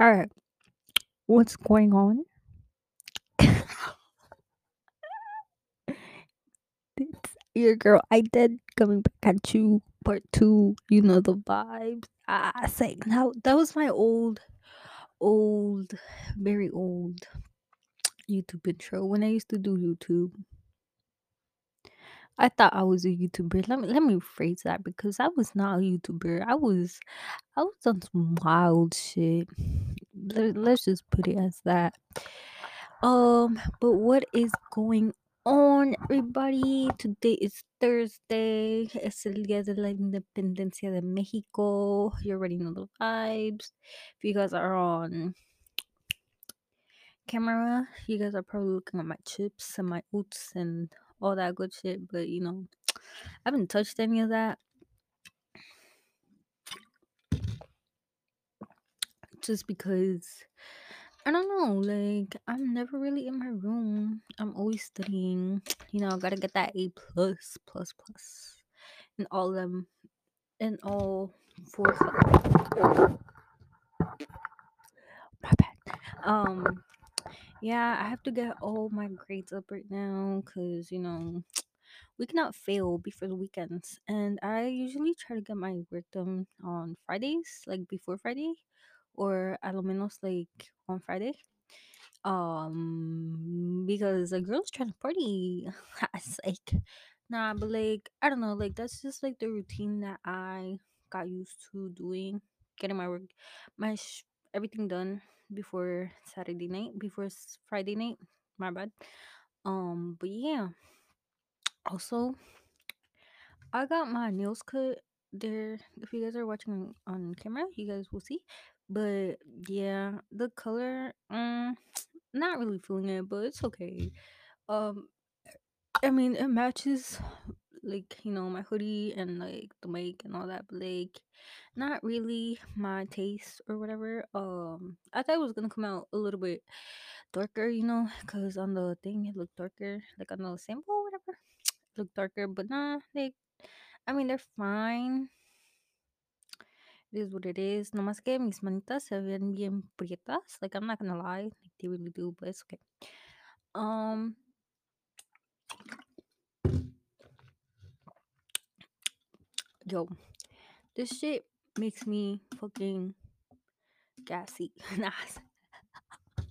All right, what's going on? it's your girl. I did coming back at you. Part two. You know the vibes. Ah, say now that was my old, old, very old YouTube intro when I used to do YouTube. I thought I was a YouTuber. Let me let me rephrase that because I was not a YouTuber. I was I was on some wild shit. Let, let's just put it as that. Um, but what is going on, everybody? Today is Thursday. Es el día de la independencia de Mexico. You already know the vibes. If you guys are on camera, you guys are probably looking at my chips and my oats and all that good shit. But you know, I haven't touched any of that. Just because I don't know, like I'm never really in my room. I'm always studying. You know, I gotta get that A plus plus plus in all them in all four my bad. Um yeah, I have to get all my grades up right now because you know we cannot fail before the weekends. And I usually try to get my work done on Fridays, like before Friday, or at menos like on Friday um because a girl's trying to party it's like nah but like i don't know like that's just like the routine that i got used to doing getting my work my sh- everything done before saturday night before friday night my bad. Um but yeah also i got my nails cut there if you guys are watching on camera you guys will see but yeah the color um not really feeling it but it's okay. Um, I mean, it matches like you know my hoodie and like the make and all that, but like not really my taste or whatever. Um, I thought it was gonna come out a little bit darker, you know, because on the thing it looked darker, like on the sample whatever, it looked darker, but nah, like I mean they're fine. It is what it is. Nomás que mis manitas se ven bien prietas. Like I'm not gonna lie, like they really do, but it's okay. Um, yo, This shit makes me fucking gassy. nah,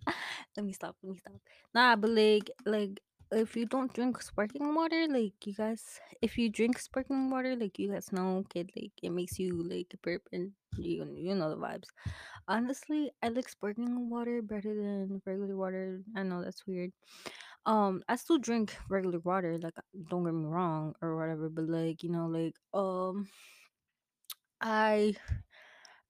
let me stop. Let me stop. Nah, but like, like if you don't drink sparkling water, like you guys, if you drink sparkling water, like you guys know, kid, like it makes you like burp and you you know the vibes. Honestly, I like sparkling water better than regular water. I know that's weird. Um, I still drink regular water. Like, don't get me wrong or whatever, but like you know, like um, I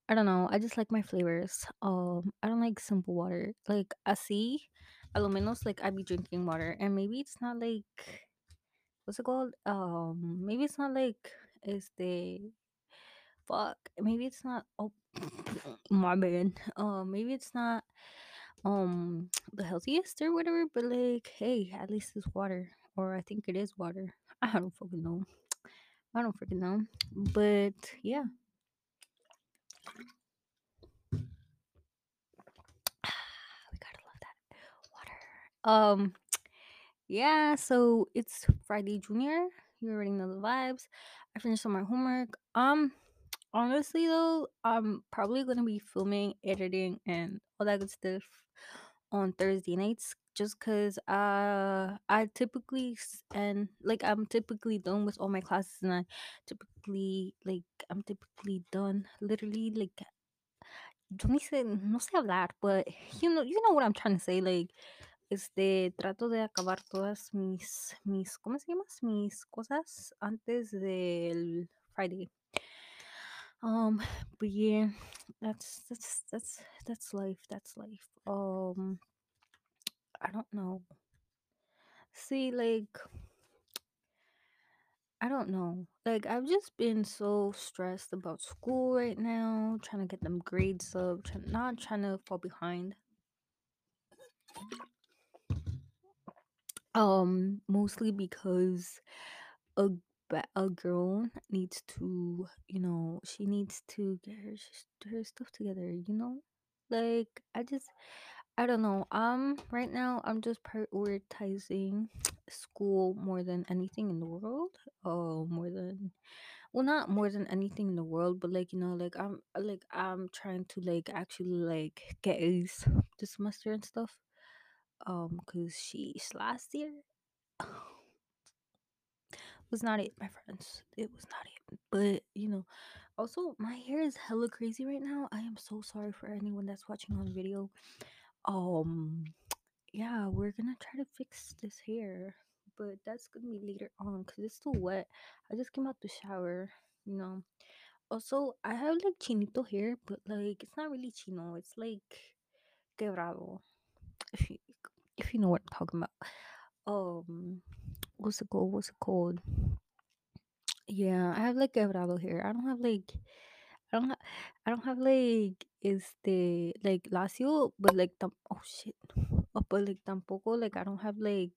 I don't know. I just like my flavors. Um, I don't like simple water. Like así, a lo menos like I be drinking water, and maybe it's not like what's it called? Um, maybe it's not like este fuck. Maybe it's not. Oh, my bad. Um, maybe it's not um the healthiest or whatever. But like, hey, at least it's water, or I think it is water. I don't fucking know. I don't freaking know. But yeah. we gotta love that water. Um, yeah. So it's Friday Junior. You already know the vibes. I finished all my homework. Um, honestly though, I'm probably gonna be filming, editing, and all that good stuff on Thursday nights. Just cause uh I typically and like I'm typically done with all my classes and I typically like I'm typically done literally like yo ni sé, no sé hablar, but you know, you know what I'm trying to say. Like, este, trato de acabar todas mis, mis, ¿cómo se llama? Mis cosas antes del Friday. Um, but yeah, that's that's that's that's life. That's life. Um, I don't know. See, like, I don't know. Like, I've just been so stressed about school right now, trying to get them grades up, try, not trying to fall behind. Um, mostly because a ba- a girl needs to, you know, she needs to get her her stuff together, you know. Like I just I don't know. Um right now I'm just prioritizing school more than anything in the world. Oh, more than well not more than anything in the world, but like you know, like I'm like I'm trying to like actually like get A's this semester and stuff. Um, cause she's last year was not it, my friends. It was not it. But you know, also my hair is hella crazy right now. I am so sorry for anyone that's watching on video. Um, yeah, we're gonna try to fix this hair, but that's gonna be later on because it's still wet. I just came out the shower, you know. Also, I have like chinito hair, but like it's not really chino. It's like quebrado. If you if you know what I'm talking about. Um, what's it called? What's it called? Yeah, I have like quebrado hair. I don't have like I don't have I don't have like este like lacio, but like tam- oh shit. Oh, but like tampoco like I don't have like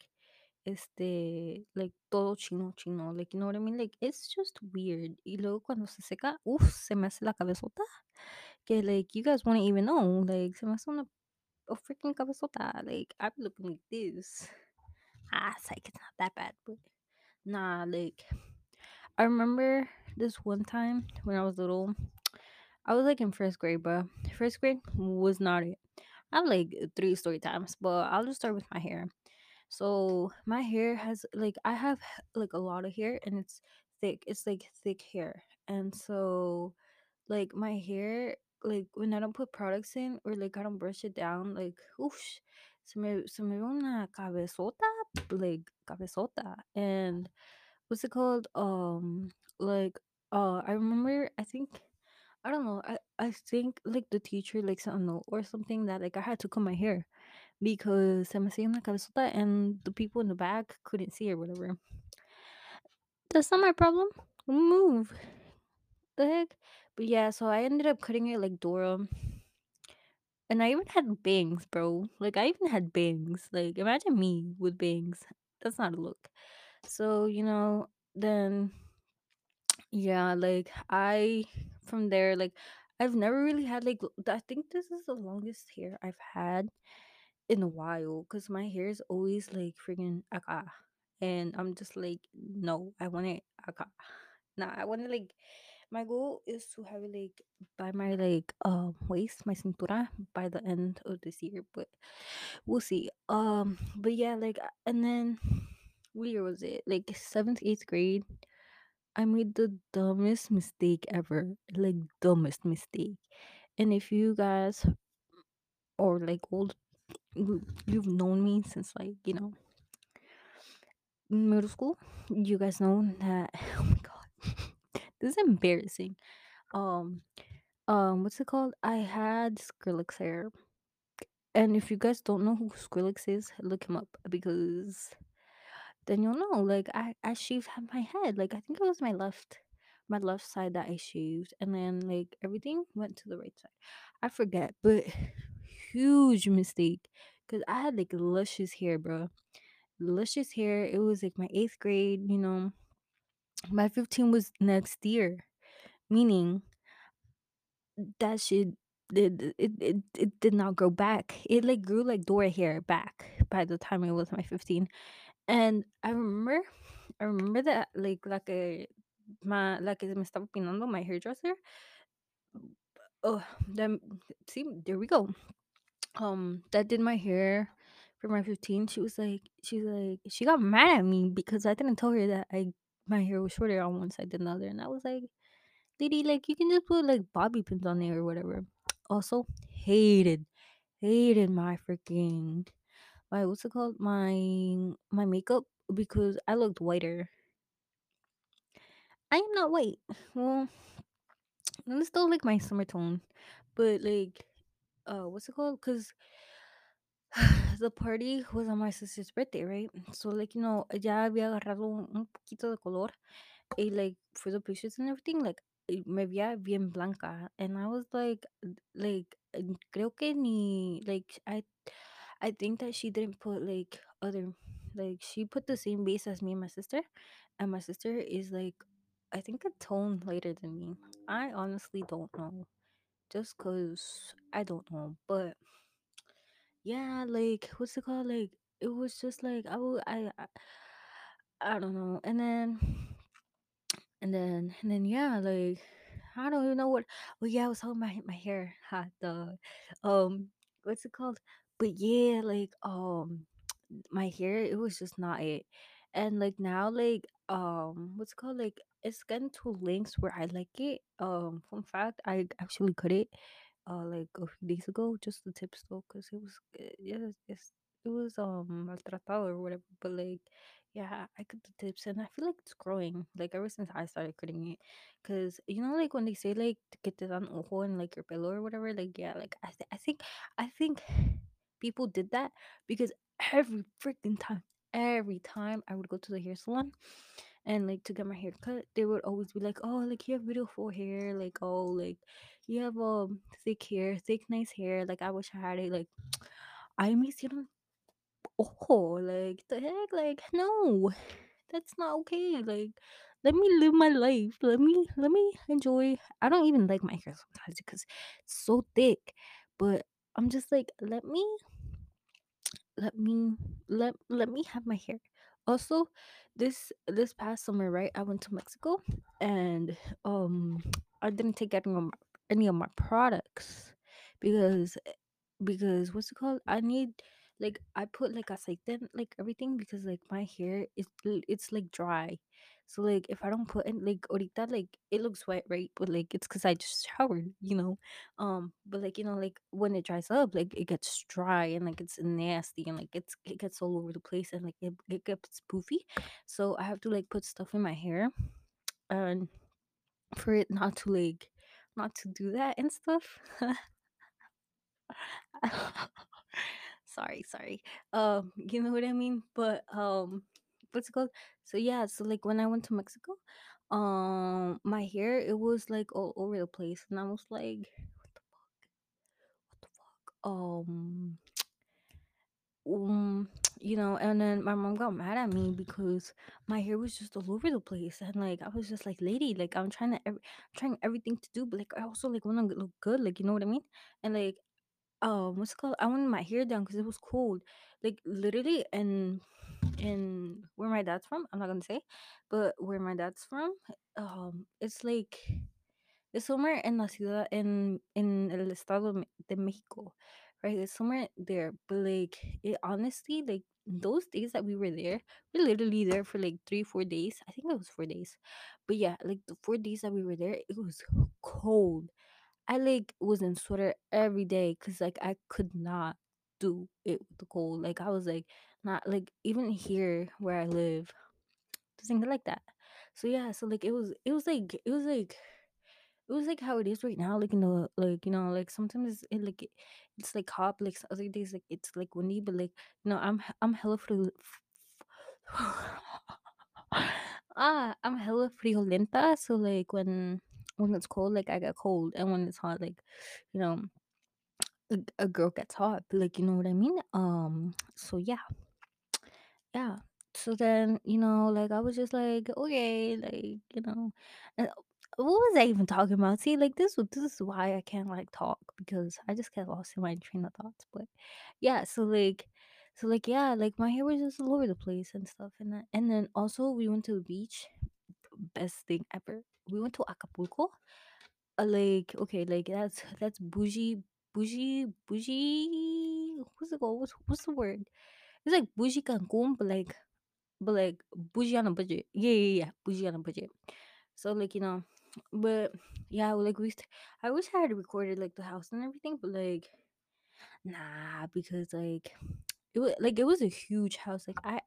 este like todo chino chino, like you know what I mean? Like it's just weird. Y luego cuando se seca, uff, se me hace la cabezota. Que like you guys won't even know. Like se me hace una a freaking cabezota. Like I'm looking like this. Ah, it's like it's not that bad, but nah, like I remember this one time when I was little. I was like in first grade, but first grade was not it. I have like three story times, but I'll just start with my hair. So my hair has like I have like a lot of hair and it's thick. It's like thick hair. And so like my hair like when I don't put products in or like I don't brush it down, like oof, se me se me una cabezota, like cabezota. And what's it called? Um like uh I remember I think I don't know. I, I think like the teacher like something know or something that like I had to cut my hair because se me hacía una cabezota and the people in the back couldn't see or whatever. That's not my problem. Move. The heck? But yeah, so I ended up cutting it like Dora. And I even had bangs, bro. Like I even had bangs. Like imagine me with bangs. That's not a look. So, you know, then yeah, like I from there like I've never really had like I think this is the longest hair I've had in a while because my hair is always like freaking aka. And I'm just like, no, I want it aka. Nah, I want to like my goal is to have it like by my like um waist, my cintura by the end of this year, but we'll see. Um, but yeah, like uh, and then what year was it? Like seventh, eighth grade. I made the dumbest mistake ever. Like dumbest mistake. And if you guys or like old you- you've known me since like, you know, middle school, you guys know that oh my god. This is embarrassing. Um um what's it called? I had Skrillex hair. And if you guys don't know who Skrillex is, look him up because then you'll know. Like I, I shaved my head. Like I think it was my left my left side that I shaved and then like everything went to the right side. I forget, but huge mistake. Cause I had like luscious hair, bro. Luscious hair. It was like my eighth grade, you know. My 15 was next year. Meaning that shit it, it, it, it did not grow back. It like grew like Dora hair back by the time it was my 15. And I remember I remember that like like a my like me estaba opinando my hairdresser. Oh, then see there we go. Um, that did my hair for my 15. She was like, she's like, she got mad at me because I didn't tell her that I my hair was shorter on one side than the other, and I was like, lady, like you can just put like bobby pins on there or whatever. Also, hated, hated my freaking my what's it called my my makeup because I looked whiter I am not white. Well, it's still like my summer tone, but like, uh, what's it called? Because the party was on my sister's birthday, right? So like you know, ya había agarrado un poquito de color, y like for the pictures and everything, like me veía bien blanca, and I was like, like creo que ni like I, I think that she didn't put like other, like she put the same base as me and my sister, and my sister is like I think a tone lighter than me. I honestly don't know. just cause I don't know, but yeah, like what's it called? Like it was just like I will I I, I don't know, and then and then and then yeah, like I don't even know what. Well, yeah, I was talking about my hair, hot dog. Um, what's it called? But yeah, like um, my hair, it was just not it. And like now, like um, what's it called? Like it's getting to lengths where I like it. Um, fun fact, I actually cut it uh like a few days ago, just the tips though, because it was it's it was um maltratado or whatever. But like yeah, I cut the tips and I feel like it's growing. Like ever since I started cutting it, because you know like when they say like get this on ojo and like your pillow or whatever. Like yeah, like I th- I think I think people did that because every freaking time. Every time I would go to the hair salon and like to get my hair cut, they would always be like, "Oh, like you have beautiful hair, like oh, like you have um thick hair, thick nice hair. Like I wish I had it. Like I me hicieron oh, Like the heck, like no, that's not okay. Like let me live my life. Let me let me enjoy. I don't even like my hair sometimes because it's so thick, but I'm just like let me let me let let me have my hair also this this past summer right i went to mexico and um i didn't take any of my, any of my products because because what's it called? I need like I put like aceite like everything because like my hair is it's like dry. So like if I don't put in like ahorita like it looks wet right, but like it's because I just showered, you know. Um, but like you know like when it dries up, like it gets dry and like it's nasty and like it's it gets all over the place and like it, it gets poofy. So I have to like put stuff in my hair and for it not to like not to do that and stuff. sorry, sorry. Um, you know what I mean? But um what's it called? So yeah, so like when I went to Mexico, um my hair it was like all over the place and I was like what the fuck? what the fuck? Um um you know and then my mom got mad at me because my hair was just all over the place and like i was just like lady like i'm trying to ev- trying everything to do but like i also like want to look good like you know what i mean and like um what's it called? I wanted my hair down because it was cold like literally and and where my dad's from i'm not gonna say but where my dad's from um it's like it's somewhere in la ciudad in in el estado de mexico right? It's somewhere there but like it honestly like those days that we were there we literally there for like three four days i think it was four days but yeah like the four days that we were there it was cold I like was in sweater every day because like I could not do it with the cold. Like I was like not like even here where I live, doesn't get like that. So yeah, so like it was it was like it was like it was like how it is right now. Like in the like you know, like sometimes it like it, it's like hot. Like other days like it's like windy, but like you know I'm I'm hella ah I'm hella friolenta. So like when when it's cold, like I get cold, and when it's hot, like you know a, a girl gets hot like you know what i mean? Um so yeah. Yeah. So then you know like i was just like okay like you know and what was i even talking about? See like this this is why i can't like talk because i just get lost in my train of thoughts but yeah so like so like yeah like my hair was just all over the place and stuff and and then also we went to the beach best thing ever we went to acapulco uh, like okay like that's that's bougie bougie bougie what's it called? What's, what's the word? It's like bougie cancun but like but like bougie on a budget. Yeah yeah yeah bougie on a budget. So like you know but yeah like we st- i wish i had recorded like the house and everything but like nah because like it was like it was a huge house. Like i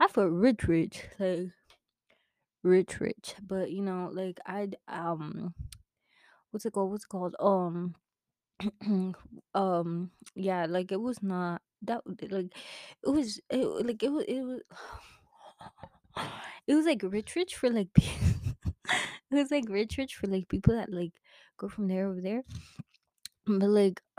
i felt rich rich like rich rich but you know like i'd um what's it called what's it called um um yeah like it was not that like it was it, like it was it was it was like rich rich for like it was like rich rich for like people that like go from there over there but like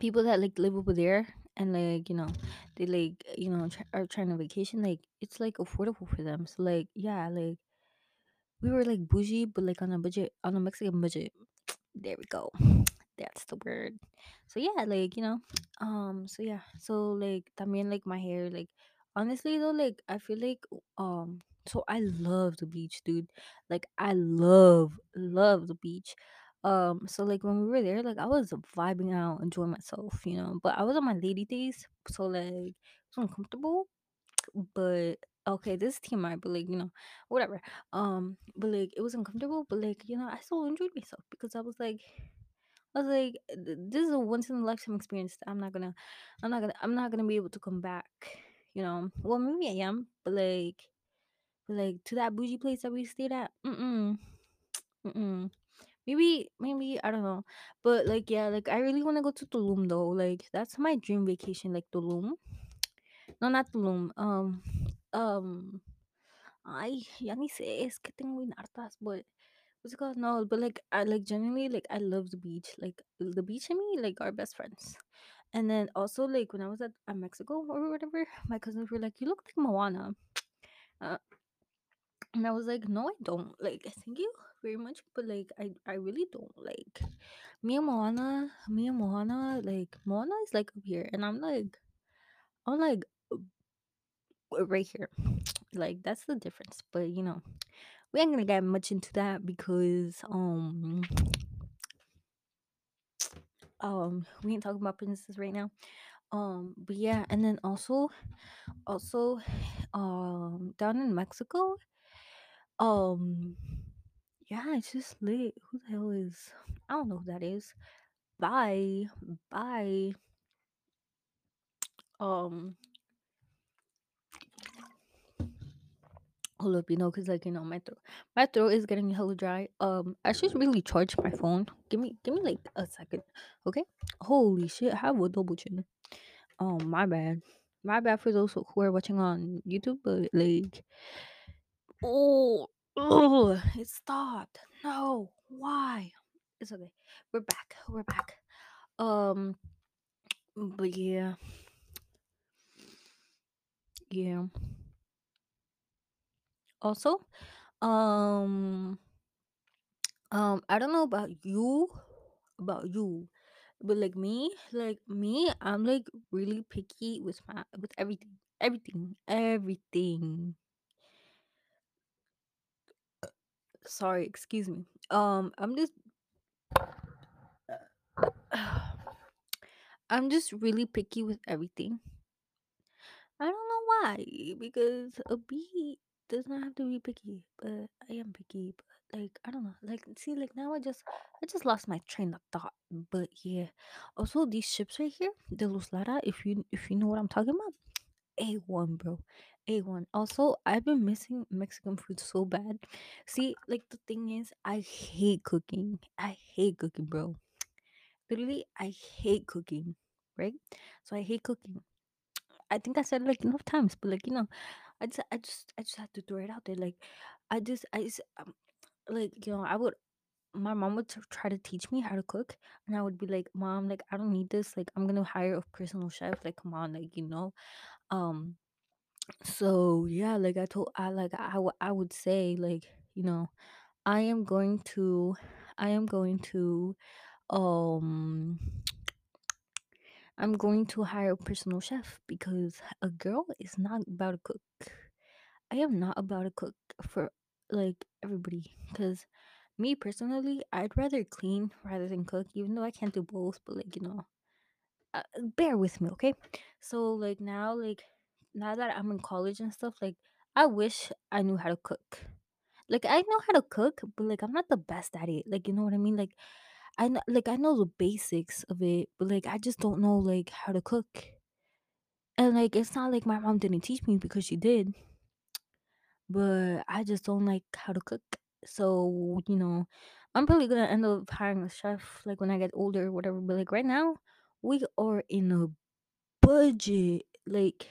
people that like live over there and like you know they like you know are trying to vacation like it's like affordable for them so like yeah like we were like bougie, but like on a budget, on a Mexican budget. There we go. That's the word. So yeah, like you know, um. So yeah, so like también like my hair, like honestly though, like I feel like um. So I love the beach, dude. Like I love love the beach. Um. So like when we were there, like I was vibing out, enjoying myself, you know. But I was on my lady days, so like it was uncomfortable but okay, this TMI, but like, you know, whatever. Um, but like it was uncomfortable, but like, you know, I still enjoyed myself because I was like I was like, "Th- this is a once in a lifetime experience. that I'm not gonna I'm not gonna I'm not gonna be able to come back, you know. Well maybe I am, but like but like to that bougie place that we stayed at, mm mm, mm mm. Maybe maybe I don't know. But like yeah, like I really wanna go to Tulum though. Like that's my dream vacation, like Tulum. No, not Tulum. Um um Ay, ya ni sé, es que tengo bien hartas, but what's it called? No, but like I like genuinely like I love the beach. Like the beach and me like our best friends. And then also like when I was at, at Mexico or whatever, my cousins were like, "You look like Moana," uh, and I was like, "No, I don't. Like, thank you very much, but like I I really don't like me and Moana. Me and Moana like Moana is like up here, and I'm like I'm like right here. Like that's the difference. But you know." we ain't gonna get much into that because um um we ain't talking about princesses right now um but yeah and then also also um down in mexico um yeah it's just lit. Who the hell is i don't know who that is. Bye bye. Um hold up you know because like you know my throat my throat is getting hella dry. Um i should really charge my phone. Give me give me like a second okay? Holy shit I have a double chin. Oh, my bad. My bad for those who are watching on YouTube, but like, oh, oh, it stopped. No, why? It's okay. We're back. We're back. Um, but yeah, yeah. Also, um, um, I don't know about you, about you, but like me, like me, I'm like really picky with my with everything, everything, everything. Sorry, excuse me. Um, I'm just I'm just really picky with everything. I don't know why, because a bee does not have to be picky, but I am picky. But like I don't know, like see, like now I just I just lost my train of thought. But yeah, also these ships right here, the Luz Lara, if you if you know what I'm talking about, a one, bro, a one. Also, I've been missing Mexican food so bad. See, like the thing is, I hate cooking. I hate cooking, bro. Literally, I hate cooking, right? So I hate cooking. I think I said like enough times, but like you know, I just, I just, I just had to throw it out there. Like, I just, I just, um, like you know, I would. My mom would t- try to teach me how to cook, and I would be like, "Mom, like I don't need this. Like I'm gonna hire a personal chef. Like come on, like you know." Um. So yeah, like I told, I like I, w- I would say like you know, I am going to, I am going to um I'm going to hire a personal chef because a girl is not about to cook. I am not about to cook for like everybody because me personally, I'd rather clean rather than cook, even though I can't do both. But like you know, uh, bear with me, okay? So like now, like now that I'm in college and stuff, like I wish I knew how to cook. Like I know how to cook, but like I'm not the best at it. Like you know what I mean? Like I know, like I know the basics of it, but like I just don't know like how to cook. And like it's not like my mom didn't teach me because she did, but I just don't like how to cook. So, you know, I'm probably gonna end up hiring a chef like when I get older or whatever. But like right now, we are in a budget. Like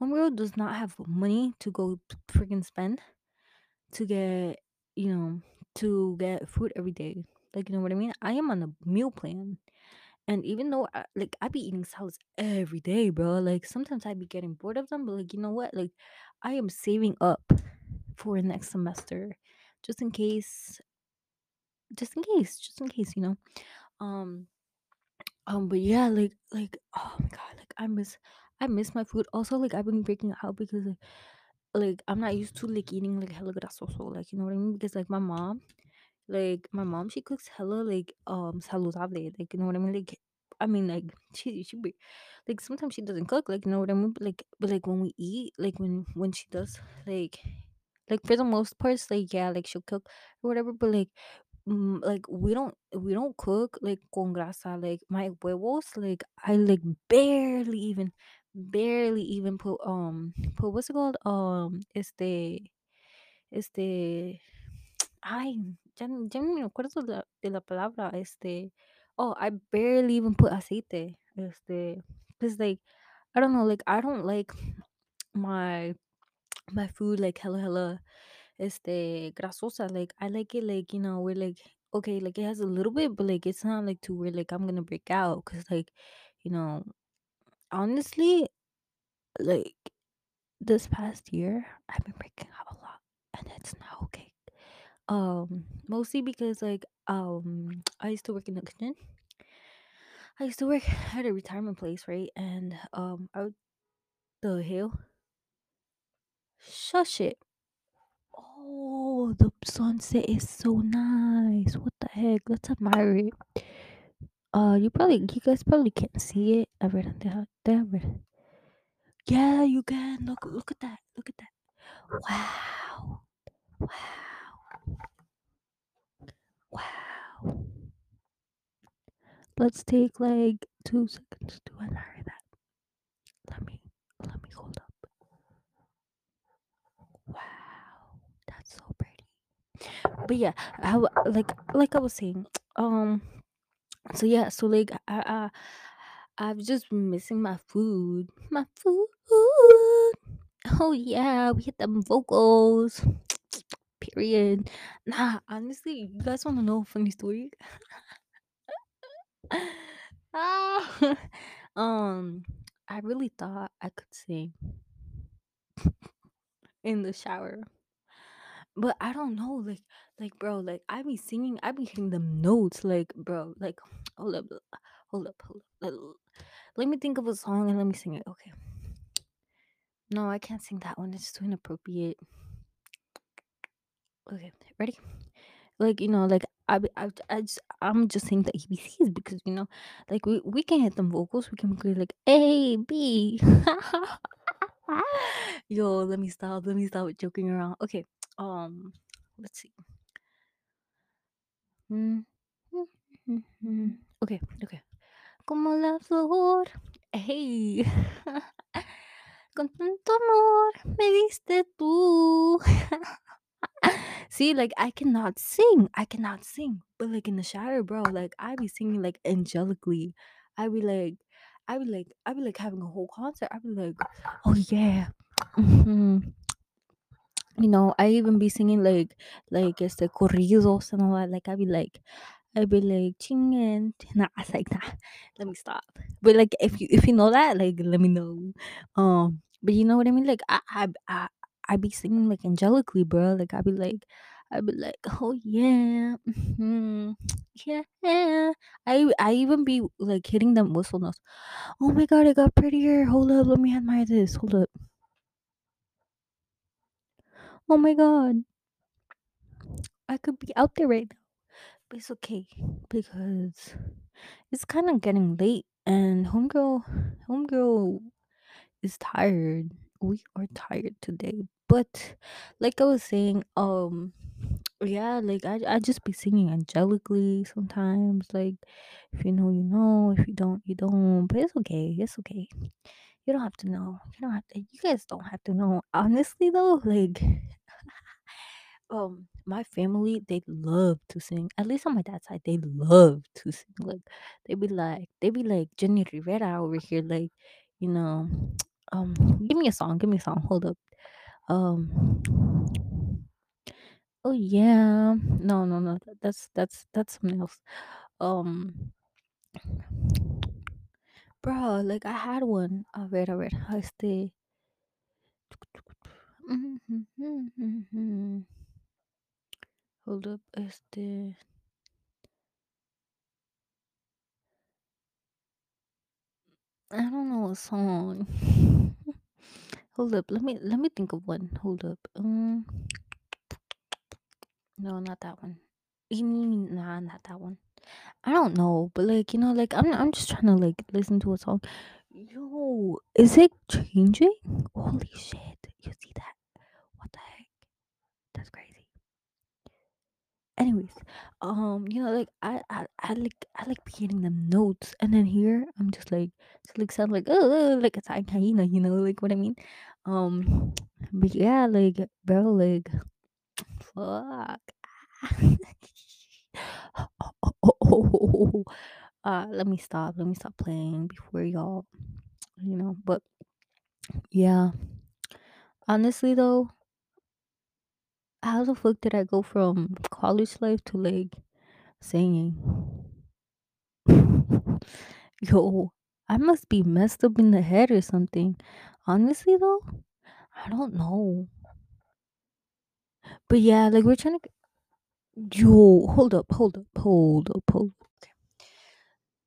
homegirl does not have money to go freaking spend to get, you know, to get food every day. Like you know what I mean? I am on a meal plan. And even though I, like I be eating salads every day, bro, like sometimes I be getting bored of them, but like you know what? Like I am saving up for next semester just in case, just in case, just in case, you know. Um, um, but yeah, like, like, oh my god, like I miss, I miss my food. Also, like I've been breaking out because like, like I'm not used to like eating like hella grasoso, like you know what I mean? Because like my mom, like my mom, she cooks hella like um saludable, like you know what I mean? Like I mean like she she be like sometimes she doesn't cook, like you know what I mean? But like but like when we eat, like when when she does, like like for the most parts, like yeah, like she'll cook or whatever. But like mm, like we don't we don't cook like con grasa. Like my huevos, like I like barely even barely even put um put what's it called um este este Ay, ya, ya no me acuerdo de la, de la palabra. Este, oh, I barely even put aceite. Este, cause like I don't know, like I don't like my my food like hella hella este grasosa. Like I like it like you know we're like okay like it has a little bit, but like it's not like to where like I'm gonna break out. Cause like you know honestly like this past year I've been breaking out a lot, and it's not okay. Um, mostly because like um I used to work in the kitchen. I used to work at a retirement place, right? And um I would the hell shush it. Oh, the sunset is so nice. What the heck? Let's admire it. Uh, you probably, you guys probably can't see it. A ver, deja, deja ver. Yeah, you can. Look, look at that. Look at that. Wow. Wow. Wow. Let's take like two seconds to admire that. Let me, let me hold up. Wow, that's so pretty. But yeah, how like like I was saying, um, so yeah, so like I, I I've just been missing my food, my food. Oh yeah, we hit them vocals. Period. Nah, honestly, you guys want to know a funny story? um, I really thought I could sing in the shower. But I don't know, like, like, bro, like, I be singing, I be hitting them notes, like, bro, like, hold up, hold up, hold up. Let, let me think of a song and let me sing it. Okay. No, I can't sing that one. It's too inappropriate. Okay, ready? Like, you know, like, I, I, I just, I'm just saying the ABCs because, you know, like, we, we can hit them vocals. We can be like, A, B. Yo, let me stop. Let me stop joking around. Okay. Um, let's see. Mm. Okay, okay. Como la flor. Hey. Con tanto amor me diste tú. See, like I cannot sing. I cannot sing. But like in the shower, bro, like I be singing like angelically. I be like, I be like, I be like having a whole concert. I be like, oh yeah. Mhm. You know, I even be singing like like este corridos and all that. Like I be like I'd be like chingin. Nah, it's like nah. Let me stop. But like if you if you know that, like let me know. Um, but you know what I mean? Like I I I, I be singing like angelically, bro. Like I be like I'd be like, oh yeah, hmm yeah. I I even be like hitting them whistle notes. Oh my god, it got prettier. Hold up, let me admire this. Hold up. Oh my god, I could be out there right now. But it's okay because it's kind of getting late and homegirl homegirl is tired. We are tired today. But like I was saying, um yeah, like I I just be singing angelically sometimes. Like if you know, you know. If you don't, you don't. But it's okay. It's okay. You don't have to know. You don't have to. You guys don't have to know. Honestly, though, like um my family they love to sing at least on my dad's side they love to sing like they be like they be like Jenni Rivera over here like you know um give me a song give me a song hold up. Um oh yeah no no no that- that's that's that's something else. Um bro like i had one a ver a ver este Hold up, este. I don't know a song. Hold up, let me let me think of one. Hold up. Um, no, not that one. You mean nah, not that one. I don't know, but like you know, like I'm I'm just trying to like listen to a song. Yo, is it changing? Holy shit! You see that? What the heck? That's crazy. Anyways, um, you know, like I, I, I like, I like getting the notes, and then here I'm just like, it's like sound like, oh, like it's like hyena, you know, like what I mean. Um, but yeah, like, bro, like, fuck. uh, let me stop. Let me stop playing before y'all, you know. But yeah, honestly though, how the fuck did I go from college life to like singing? Yo, I must be messed up in the head or something. Honestly, though, I don't know. But yeah, like we're trying to. Yo, hold up, hold up, hold up, hold up. Okay.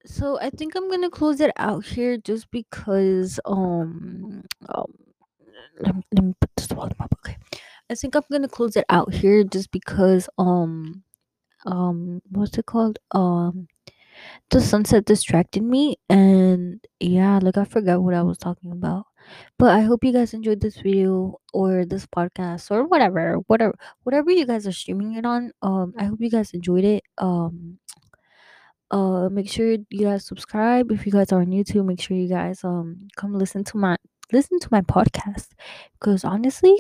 So I think I'm gonna close it out here just because um um let me, let me put this volume up. Okay. I think I'm gonna close it out here just because um um what's it called? Um the sunset distracted me and yeah like i forgot what i was talking about. But i hope you guys enjoyed this video or this podcast or whatever whatever whatever you guys are streaming it on um i hope you guys enjoyed it. Um uh make sure you guys subscribe. If you guys are on youtube make sure you guys um come listen to my listen to my podcast. Because honestly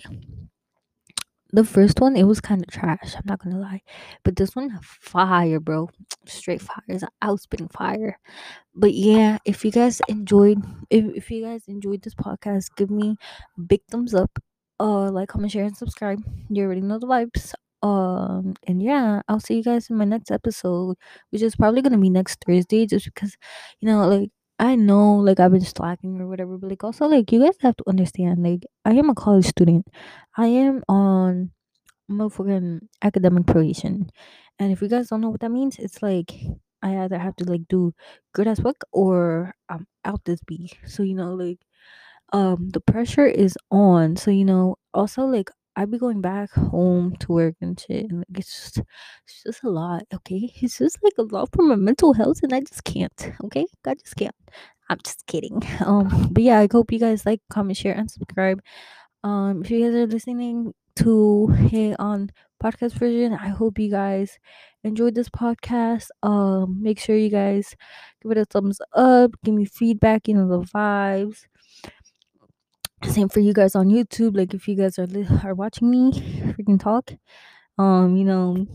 the first one it was kind of trash i'm not gonna lie but this one fire bro straight fire is out spitting fire. But yeah if you guys enjoyed if, if you guys enjoyed this podcast give me big thumbs up uh like comment share and subscribe. You already know the vibes. Um and yeah i'll see you guys in my next episode which is probably gonna be next thursday just because you know like i know like i've been slacking or whatever but like also like you guys have to understand like i am a college student i am on motherfucking academic probation. And if you guys don't know what that means, it's like I either have to like do good as work or I'm out this bee. So you know, like um the pressure is on. So you know, also like I be going back home to work and shit, and like it's just it's just a lot. Okay, it's just like a lot for my mental health, and I just can't. Okay, I just can't. I'm just kidding. Um, but yeah, I hope you guys like, comment, share, and subscribe. Um, if you guys are listening to it on podcast version, I hope you guys enjoyed this podcast. Um, make sure you guys give it a thumbs up, give me feedback, you know, the vibes. Same for you guys on YouTube. Like if you guys are li- are watching me freaking talk, um, you know,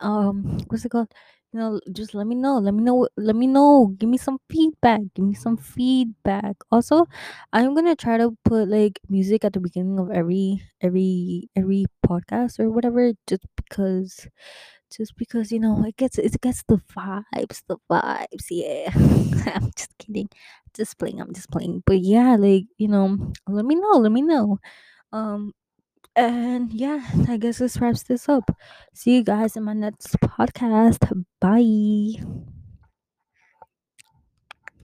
um, what's it called? You know, just let me know. Let me know. Let me know. Give me some feedback. Give me some feedback. Also, I'm gonna try to put like music at the beginning of every every every podcast or whatever, just because, just because you know it gets it gets the vibes, the vibes. Yeah, I'm just kidding. Just playing. I'm just playing. But yeah, like you know, let me know. Let me know. Um, and yeah, I guess this wraps this up. See you guys in my next podcast. Bye.